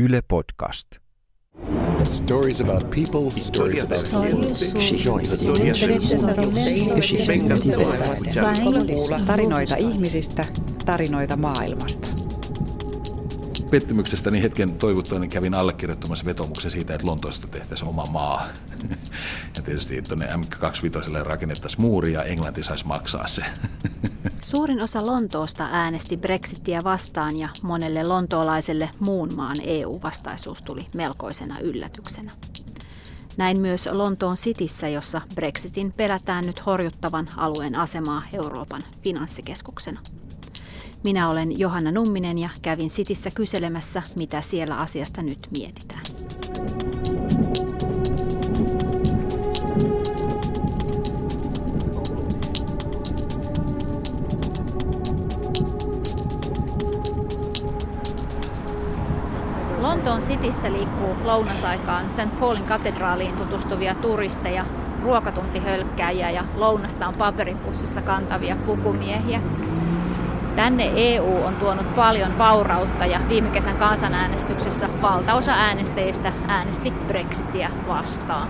Yle Podcast. Stories about people, stories about Tarinoita ihmisistä, tarinoita maailmasta. pettymyksestäni hetken toivottuani kävin allekirjoittamassa vetomuksen siitä, että Lontoosta tehtäisiin oma maa. Ja tietysti tuonne M25 rakennettaisiin muuri ja Englanti saisi maksaa se. Suurin osa Lontoosta äänesti Brexitia vastaan ja monelle lontoolaiselle muun maan EU-vastaisuus tuli melkoisena yllätyksenä. Näin myös Lontoon Cityssä, jossa Brexitin pelätään nyt horjuttavan alueen asemaa Euroopan finanssikeskuksena. Minä olen Johanna Numminen ja kävin Cityssä kyselemässä, mitä siellä asiasta nyt mietitään. Cityssä liikkuu lounasaikaan St. Paulin katedraaliin tutustuvia turisteja, ruokatuntihölkkääjiä ja lounastaan paperipussissa kantavia pukumiehiä. Tänne EU on tuonut paljon vaurautta ja viime kesän kansanäänestyksessä valtaosa äänestäjistä äänesti Brexitia vastaan.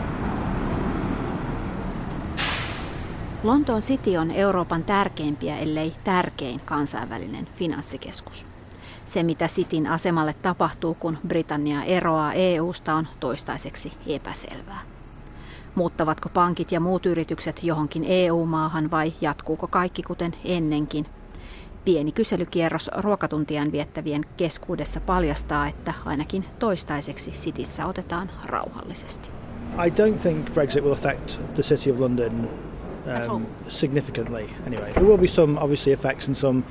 Lontoon City on Euroopan tärkeimpiä, ellei tärkein kansainvälinen finanssikeskus. Se, mitä Cityn asemalle tapahtuu, kun Britannia eroaa EUsta, on toistaiseksi epäselvää. Muuttavatko pankit ja muut yritykset johonkin EU-maahan vai jatkuuko kaikki kuten ennenkin? Pieni kyselykierros ruokatuntien viettävien keskuudessa paljastaa, että ainakin toistaiseksi Cityssä otetaan rauhallisesti. I don't think Brexit will affect the City of London um, significantly. Anyway, there will be some obviously effects and some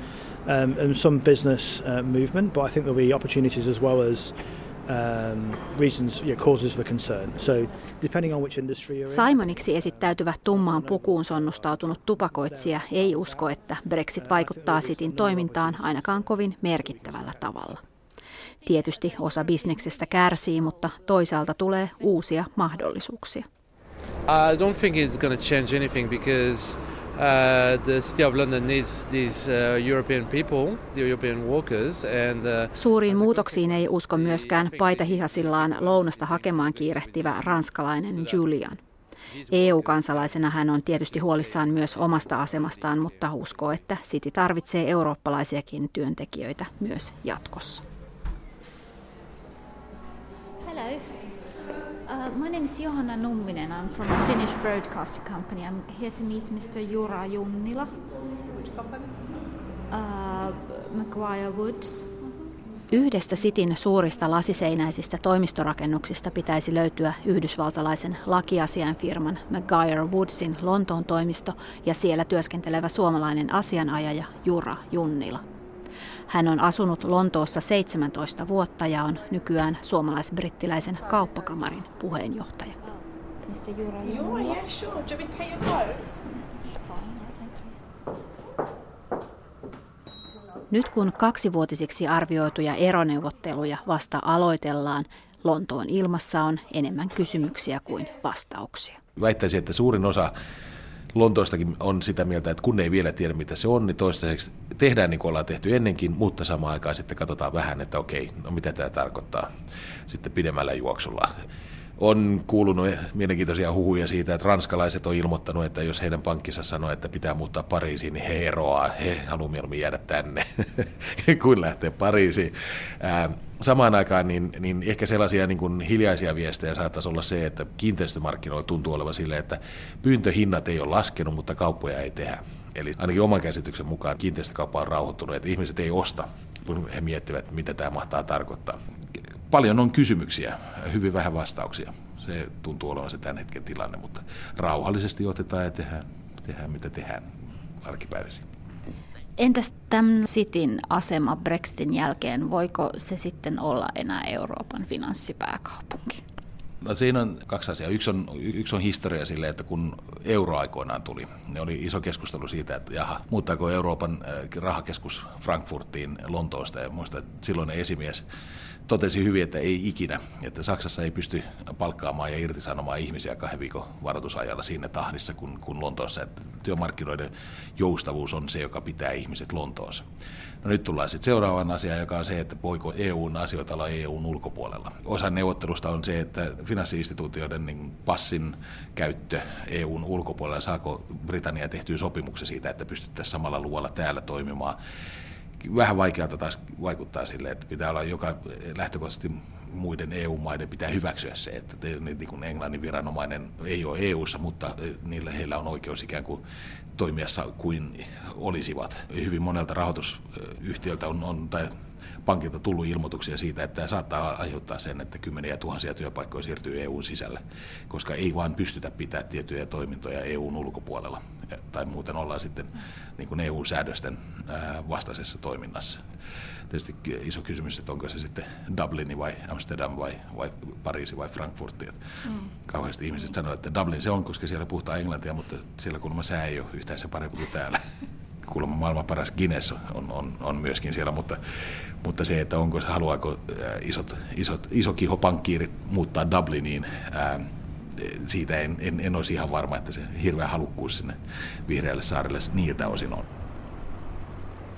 um, and some business uh, movement, but I think there'll be opportunities as well as um, reasons, yeah, causes for concern. So depending on which industry you're in. Simoniksi esittäytyvä tummaan pukuun sonnustautunut tupakoitsija ei usko, että Brexit vaikuttaa Cityn toimintaan ainakaan kovin merkittävällä tavalla. Tietysti osa bisneksestä kärsii, mutta toisaalta tulee uusia mahdollisuuksia. I don't think it's going to change anything because uh, Suuriin muutoksiin ei usko myöskään paitahihasillaan lounasta hakemaan kiirehtivä ranskalainen Julian. EU-kansalaisena hän on tietysti huolissaan myös omasta asemastaan, mutta uskoo, että City tarvitsee eurooppalaisiakin työntekijöitä myös jatkossa. My name is Johanna Numminen. I'm from the Finnish Broadcasting Company. I'm here to meet Mr. Jura Junnila. Which company? Uh, Maguire Woods. Yhdestä Sitin suurista lasiseinäisistä toimistorakennuksista pitäisi löytyä yhdysvaltalaisen lakiasiainfirman McGuire Woodsin Lontoon toimisto ja siellä työskentelevä suomalainen asianajaja Jura Junnila. Hän on asunut Lontoossa 17 vuotta ja on nykyään suomalais-brittiläisen kauppakamarin puheenjohtaja. Nyt kun kaksivuotisiksi arvioituja eroneuvotteluja vasta aloitellaan, Lontoon ilmassa on enemmän kysymyksiä kuin vastauksia. Väittäisin, että suurin osa Lontoostakin on sitä mieltä, että kun ei vielä tiedä mitä se on, niin toistaiseksi tehdään niin kuin ollaan tehty ennenkin, mutta samaan aikaan sitten katsotaan vähän, että okei, no mitä tämä tarkoittaa sitten pidemmällä juoksulla. On kuulunut mielenkiintoisia huhuja siitä, että ranskalaiset on ilmoittanut, että jos heidän pankkinsa sanoo, että pitää muuttaa Pariisiin, niin he eroaa. He haluavat mieluummin jäädä tänne kuin lähteä Pariisiin. Samaan aikaan niin, niin ehkä sellaisia niin kuin hiljaisia viestejä saattaisi olla se, että kiinteistömarkkinoilla tuntuu olevan sille, että pyyntöhinnat ei ole laskenut, mutta kauppoja ei tehdä. Eli ainakin oman käsityksen mukaan kiinteistökauppa on rauhoittunut, että ihmiset ei osta, kun he miettivät, mitä tämä mahtaa tarkoittaa. Paljon on kysymyksiä, hyvin vähän vastauksia. Se tuntuu olevan se tämän hetken tilanne, mutta rauhallisesti otetaan ja tehdään, tehdään mitä tehdään arkipäivisin. Entäs tämän Cityn asema Brexitin jälkeen, voiko se sitten olla enää Euroopan finanssipääkaupunki? No siinä on kaksi asiaa. Yksi on, yksi on historia sille, että kun euro aikoinaan tuli, niin oli iso keskustelu siitä, että jaha, muuttaako Euroopan äh, rahakeskus Frankfurtiin Lontoosta. Ja muista, että silloinen esimies totesi hyvin, että ei ikinä, että Saksassa ei pysty palkkaamaan ja irtisanomaan ihmisiä kahden viikon varoitusajalla siinä tahdissa kuin, kuin Lontoossa. Että työmarkkinoiden joustavuus on se, joka pitää ihmiset Lontoossa. No nyt tullaan sitten seuraavaan asiaan, joka on se, että voiko EUn asioita olla EUn ulkopuolella. Osa neuvottelusta on se, että finanssiinstituutioiden niin passin käyttö EUn ulkopuolella, saako Britannia tehtyä sopimuksen siitä, että pystyttäisiin samalla luolla täällä toimimaan vähän vaikealta taas vaikuttaa sille, että pitää olla joka lähtökohtaisesti muiden EU-maiden pitää hyväksyä se, että te, niin kuin Englannin viranomainen ei ole EU-ssa, mutta niillä heillä on oikeus ikään kuin toimia kuin olisivat. Hyvin monelta rahoitusyhtiöltä on, on tai pankilta tullut ilmoituksia siitä, että tämä saattaa aiheuttaa sen, että kymmeniä tuhansia työpaikkoja siirtyy EUn sisälle, koska ei vaan pystytä pitää tiettyjä toimintoja EUn ulkopuolella, tai muuten ollaan sitten niin kuin EU-säädösten vastaisessa toiminnassa. Tietysti iso kysymys, että onko se sitten Dublini vai Amsterdam vai, vai Pariisi vai Frankfurt. Mm. Kauheasti ihmiset sanovat, että Dublin se on, koska siellä puhutaan englantia, mutta siellä kuulemma sää ei ole yhtään se parempi kuin täällä kuulemma maailman paras Guinness on, on, on myöskin siellä, mutta, mutta se, että onko, haluaako isot, isot, iso kiho pankkiirit muuttaa Dubliniin, ää, siitä en, en, en olisi ihan varma, että se hirveä halukkuus sinne vihreälle saarelle niiltä osin on.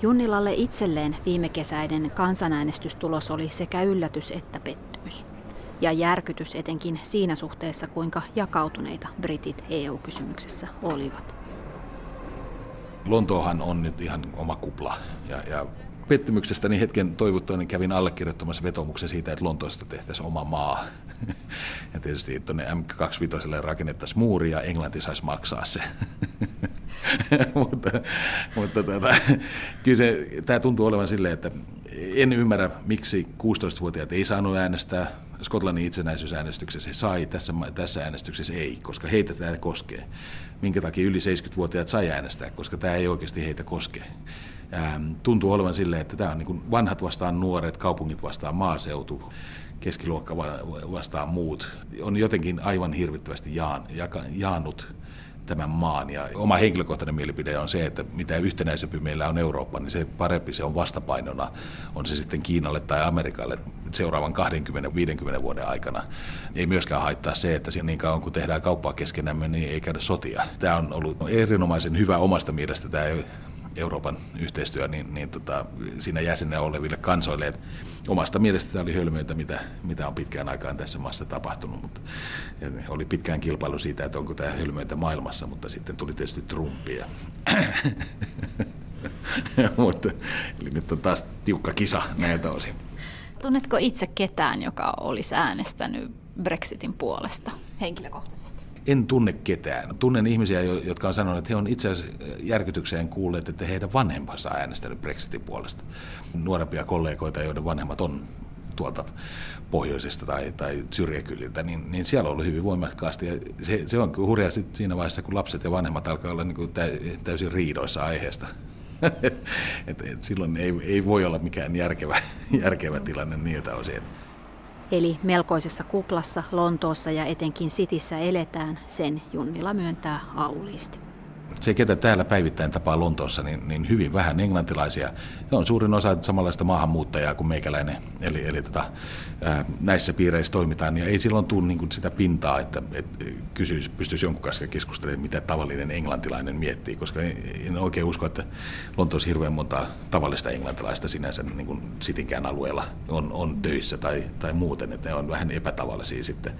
Junnilalle itselleen viime kesäinen kansanäänestystulos oli sekä yllätys että pettymys. Ja järkytys etenkin siinä suhteessa, kuinka jakautuneita britit EU-kysymyksessä olivat. Lontoohan on nyt ihan oma kupla. Ja, ja pettymyksestäni hetken toivottua, niin kävin allekirjoittamassa vetomuksen siitä, että Lontoosta tehtäisiin oma maa. Ja tietysti tuonne M25 rakennettaisiin muuri ja Englanti saisi maksaa se. mutta mutta tota, kyllä se, tämä tuntuu olevan silleen, että en ymmärrä, miksi 16-vuotiaat ei saanut äänestää. Skotlannin itsenäisyysäänestyksessä he sai, tässä, tässä äänestyksessä ei, koska heitä tämä koskee. Minkä takia yli 70-vuotiaat sai äänestää, koska tämä ei oikeasti heitä koske. Ähm, tuntuu olevan silleen, että tämä on niin vanhat vastaan nuoret, kaupungit vastaan maaseutu, keskiluokka vastaan muut. On jotenkin aivan hirvittävästi jaan, jaka, jaannut tämän maan. Ja oma henkilökohtainen mielipide on se, että mitä yhtenäisempi meillä on Eurooppa, niin se parempi se on vastapainona, on se sitten Kiinalle tai Amerikalle seuraavan 20-50 vuoden aikana. Ei myöskään haittaa se, että niin kauan kun tehdään kauppaa keskenämme, niin ei käydä sotia. Tämä on ollut erinomaisen hyvä omasta mielestä tämä Euroopan yhteistyö niin, niin tota, siinä jäsenä oleville kansoille. omasta mielestä tämä oli hölmöitä, mitä, mitä on pitkään aikaan tässä maassa tapahtunut, mutta oli pitkään kilpailu siitä, että onko tämä hölmöitä maailmassa, mutta sitten tuli tietysti Trumpia. mutta, eli nyt on taas tiukka kisa näiltä osin. Tunnetko itse ketään, joka olisi äänestänyt Brexitin puolesta henkilökohtaisesti? En tunne ketään. Tunnen ihmisiä, jotka on sanonut, että he on itse asiassa järkytykseen kuulleet, että heidän vanhempansa on äänestänyt Brexitin puolesta. Nuorempia kollegoita, joiden vanhemmat on tuolta pohjoisesta tai, tai syrjäkyliltä, niin, niin siellä on ollut hyvin voimakkaasti. Ja se, se on hurjaa sit siinä vaiheessa, kun lapset ja vanhemmat alkaa olla niin kuin täysin riidoissa aiheesta. et, et silloin ei, ei voi olla mikään järkevä, järkevä tilanne niiltä osin. Eli melkoisessa kuplassa Lontoossa ja etenkin Sitissä eletään, sen Junnila myöntää auliisti se, ketä täällä päivittäin tapaa Lontoossa, niin, niin hyvin vähän englantilaisia. Ne on suurin osa samanlaista maahanmuuttajaa kuin meikäläinen. Eli, eli tota, ää, näissä piireissä toimitaan. Ja ei silloin tule niin sitä pintaa, että, että kysyisi, pystyisi jonkun kanssa keskustelemaan, mitä tavallinen englantilainen miettii. Koska en oikein usko, että Lontoossa hirveän monta tavallista englantilaista sinänsä niin kuin Sitinkään alueella on, on töissä tai, tai muuten. Että ne on vähän epätavallisia sitten.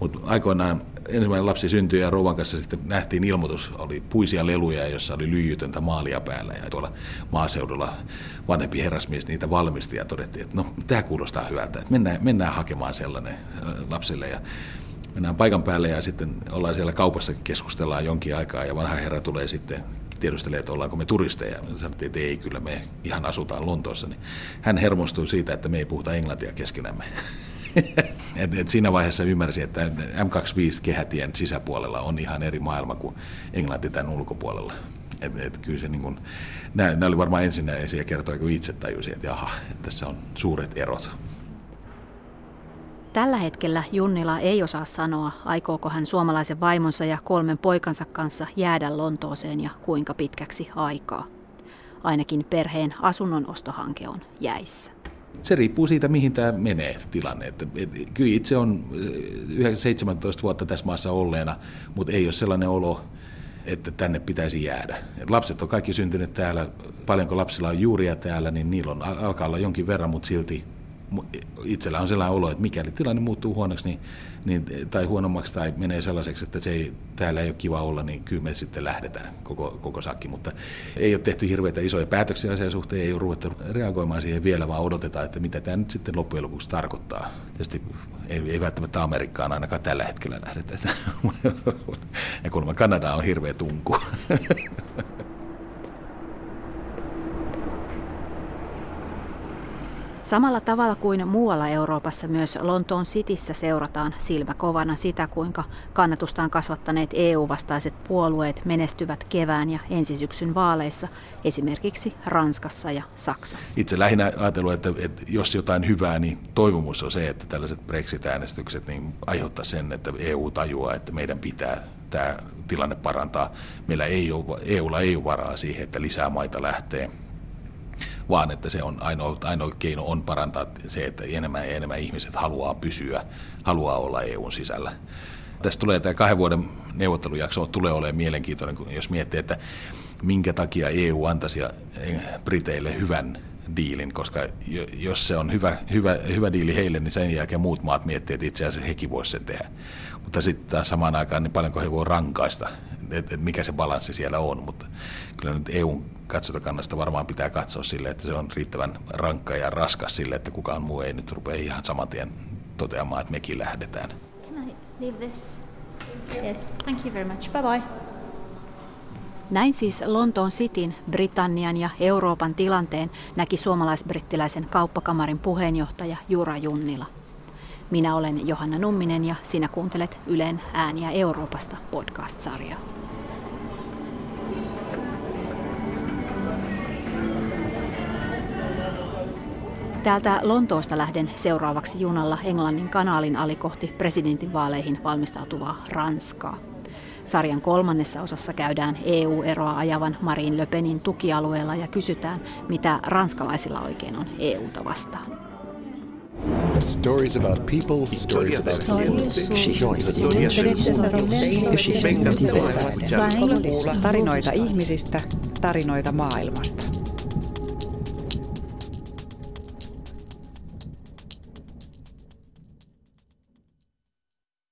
Mutta aikoinaan ensimmäinen lapsi syntyi ja rouvan kanssa sitten nähtiin ilmoitus, oli puisia leluja, jossa oli lyijytöntä maalia päällä ja tuolla maaseudulla vanhempi herrasmies niitä valmisti ja todettiin, että no tämä kuulostaa hyvältä, että mennään, mennään hakemaan sellainen äh, lapselle ja mennään paikan päälle ja sitten ollaan siellä kaupassa keskustellaan jonkin aikaa ja vanha herra tulee sitten tiedustelee, että ollaanko me turisteja. Me sanottiin, että ei, kyllä me ihan asutaan Lontoossa. Niin hän hermostui siitä, että me ei puhuta englantia keskenämme. et, et siinä vaiheessa ymmärsin, että M25-kehätien sisäpuolella on ihan eri maailma kuin Englanti tämän ulkopuolella. Et, et kyllä se niin kun, nämä, nämä oli varmaan ensimmäisiä kertoja, kun itse tajusin, että jaha, että tässä on suuret erot. Tällä hetkellä Junnila ei osaa sanoa, aikooko hän suomalaisen vaimonsa ja kolmen poikansa kanssa jäädä Lontooseen ja kuinka pitkäksi aikaa. Ainakin perheen asunnon ostohanke on jäissä Se riippuu siitä, mihin tämä menee tilanne. Että, et, kyllä itse on 17 vuotta tässä maassa olleena, mutta ei ole sellainen olo, että tänne pitäisi jäädä. Et lapset on kaikki syntyneet täällä, paljonko lapsilla on juuria täällä, niin niillä on, alkaa olla jonkin verran, mutta silti itsellä on sellainen olo, että mikäli tilanne muuttuu huonoksi niin, niin, tai huonommaksi tai menee sellaiseksi, että se ei, täällä ei ole kiva olla, niin kyllä me sitten lähdetään koko, koko sakki. Mutta ei ole tehty hirveitä isoja päätöksiä asian suhteen, ei ole ruvettu reagoimaan siihen vielä, vaan odotetaan, että mitä tämä nyt sitten loppujen lopuksi tarkoittaa. Tietysti ei, ei välttämättä Amerikkaan ainakaan tällä hetkellä lähdetä. ja kuulemma Kanada on hirveä tunku. Samalla tavalla kuin muualla Euroopassa myös Lontoon Cityssä seurataan silmäkovana sitä, kuinka kannatustaan kasvattaneet EU-vastaiset puolueet menestyvät kevään ja ensisyksyn vaaleissa, esimerkiksi Ranskassa ja Saksassa. Itse lähinnä ajatellut, että, että jos jotain hyvää, niin toivomus on se, että tällaiset Brexit-äänestykset niin aiheuttaa sen, että EU tajuaa, että meidän pitää tämä tilanne parantaa. Meillä ei ole, EUlla ei ole varaa siihen, että lisää maita lähtee vaan että se on ainoa, ainoa keino on parantaa se, että enemmän ja enemmän ihmiset haluaa pysyä, haluaa olla EUn sisällä. Tästä tulee tämä kahden vuoden neuvottelujakso, tulee olemaan mielenkiintoinen, jos miettii, että minkä takia EU antaisi Briteille hyvän diilin, koska jos se on hyvä, hyvä, hyvä diili heille, niin sen jälkeen muut maat miettii, että itse asiassa hekin voisivat sen tehdä. Mutta sitten taas samaan aikaan, niin paljonko he voivat rankaista, että mikä se balanssi siellä on. Mutta kyllä nyt EUn katsotokannasta varmaan pitää katsoa sille, että se on riittävän rankka ja raskas sille, että kukaan muu ei nyt rupea ihan saman tien toteamaan, että mekin lähdetään. Can I leave this? Yes, thank you very much. Bye bye. Näin siis Lontoon Cityn, Britannian ja Euroopan tilanteen näki suomalaisbrittiläisen kauppakamarin puheenjohtaja Jura Junnila. Minä olen Johanna Numminen ja sinä kuuntelet Ylen ääniä Euroopasta podcast-sarjaa. Täältä Lontoosta lähden seuraavaksi junalla Englannin kanaalin ali kohti presidentinvaaleihin valmistautuvaa Ranskaa. Sarjan kolmannessa osassa käydään EU-eroa ajavan Marin Löpenin tukialueella ja kysytään, mitä ranskalaisilla oikein on EUta vastaan. Stories about people, stories about Tarinoita ihmisistä, tarinoita maailmasta.